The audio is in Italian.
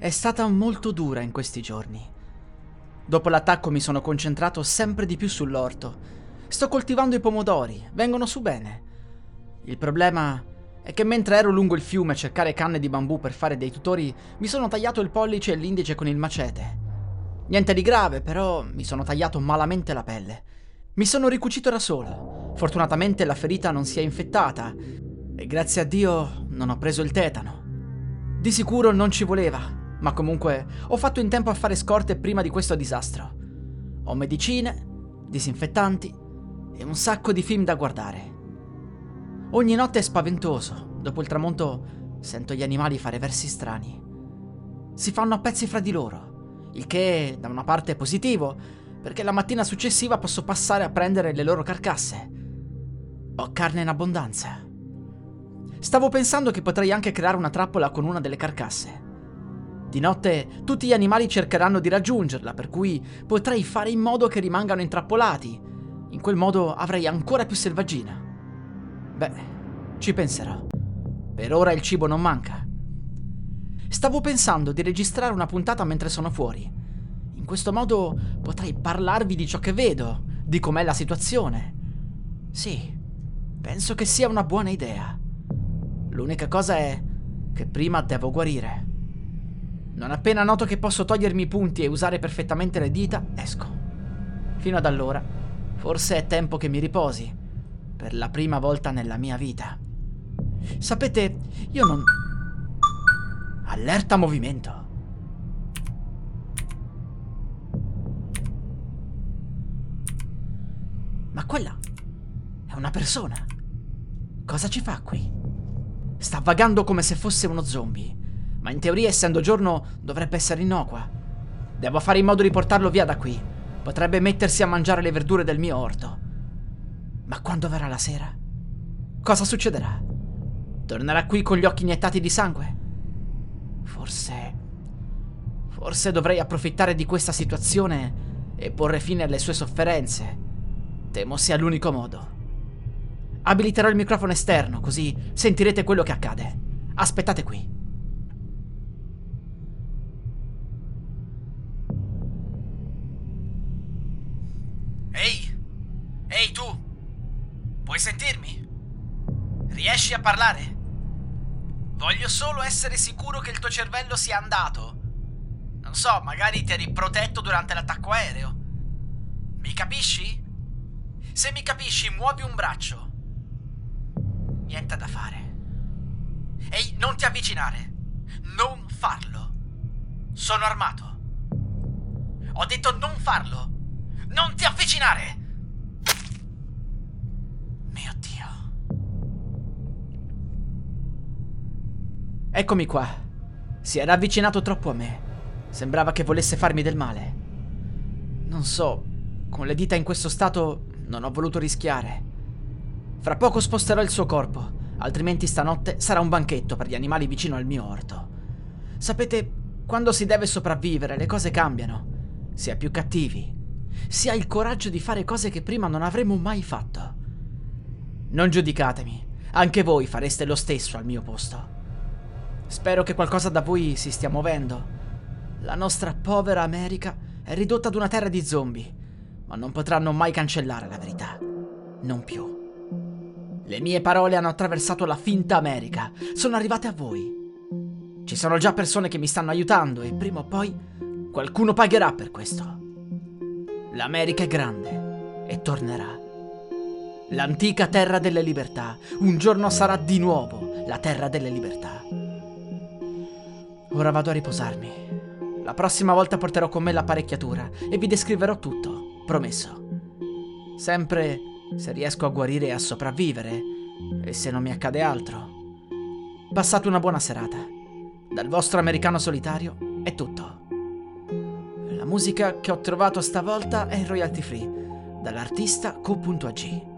È stata molto dura in questi giorni. Dopo l'attacco mi sono concentrato sempre di più sull'orto. Sto coltivando i pomodori, vengono su bene. Il problema è che mentre ero lungo il fiume a cercare canne di bambù per fare dei tutori, mi sono tagliato il pollice e l'indice con il macete. Niente di grave, però mi sono tagliato malamente la pelle. Mi sono ricucito da solo. Fortunatamente la ferita non si è infettata e grazie a Dio non ho preso il tetano. Di sicuro non ci voleva, ma comunque ho fatto in tempo a fare scorte prima di questo disastro. Ho medicine, disinfettanti e un sacco di film da guardare. Ogni notte è spaventoso. Dopo il tramonto sento gli animali fare versi strani. Si fanno a pezzi fra di loro, il che da una parte è positivo, perché la mattina successiva posso passare a prendere le loro carcasse. Ho carne in abbondanza. Stavo pensando che potrei anche creare una trappola con una delle carcasse. Di notte tutti gli animali cercheranno di raggiungerla, per cui potrei fare in modo che rimangano intrappolati. In quel modo avrei ancora più selvaggina. Beh, ci penserò. Per ora il cibo non manca. Stavo pensando di registrare una puntata mentre sono fuori. In questo modo potrei parlarvi di ciò che vedo, di com'è la situazione. Sì, penso che sia una buona idea. L'unica cosa è che prima devo guarire. Non appena noto che posso togliermi i punti e usare perfettamente le dita, esco. Fino ad allora, forse è tempo che mi riposi. Per la prima volta nella mia vita. Sapete, io non... Allerta movimento. Ma quella è una persona. Cosa ci fa qui? Sta vagando come se fosse uno zombie ma in teoria essendo giorno dovrebbe essere innocua. Devo fare in modo di portarlo via da qui. Potrebbe mettersi a mangiare le verdure del mio orto. Ma quando verrà la sera? Cosa succederà? Tornerà qui con gli occhi iniettati di sangue? Forse... Forse dovrei approfittare di questa situazione e porre fine alle sue sofferenze. Temo sia l'unico modo. Abiliterò il microfono esterno, così sentirete quello che accade. Aspettate qui. Puoi sentirmi? Riesci a parlare? Voglio solo essere sicuro che il tuo cervello sia andato. Non so, magari ti eri protetto durante l'attacco aereo. Mi capisci? Se mi capisci, muovi un braccio. Niente da fare. Ehi, non ti avvicinare. Non farlo. Sono armato. Ho detto non farlo. Non ti avvicinare! Eccomi qua. Si era avvicinato troppo a me. Sembrava che volesse farmi del male. Non so, con le dita in questo stato non ho voluto rischiare. Fra poco sposterò il suo corpo, altrimenti stanotte sarà un banchetto per gli animali vicino al mio orto. Sapete, quando si deve sopravvivere le cose cambiano. Si è più cattivi. Si ha il coraggio di fare cose che prima non avremmo mai fatto. Non giudicatemi, anche voi fareste lo stesso al mio posto. Spero che qualcosa da voi si stia muovendo. La nostra povera America è ridotta ad una terra di zombie, ma non potranno mai cancellare la verità. Non più. Le mie parole hanno attraversato la finta America, sono arrivate a voi. Ci sono già persone che mi stanno aiutando e prima o poi qualcuno pagherà per questo. L'America è grande e tornerà. L'antica terra delle libertà. Un giorno sarà di nuovo la terra delle libertà. Ora vado a riposarmi. La prossima volta porterò con me l'apparecchiatura e vi descriverò tutto, promesso. Sempre se riesco a guarire e a sopravvivere, e se non mi accade altro. Passate una buona serata. Dal vostro americano solitario è tutto. La musica che ho trovato stavolta è royalty free, dall'artista Co.ag.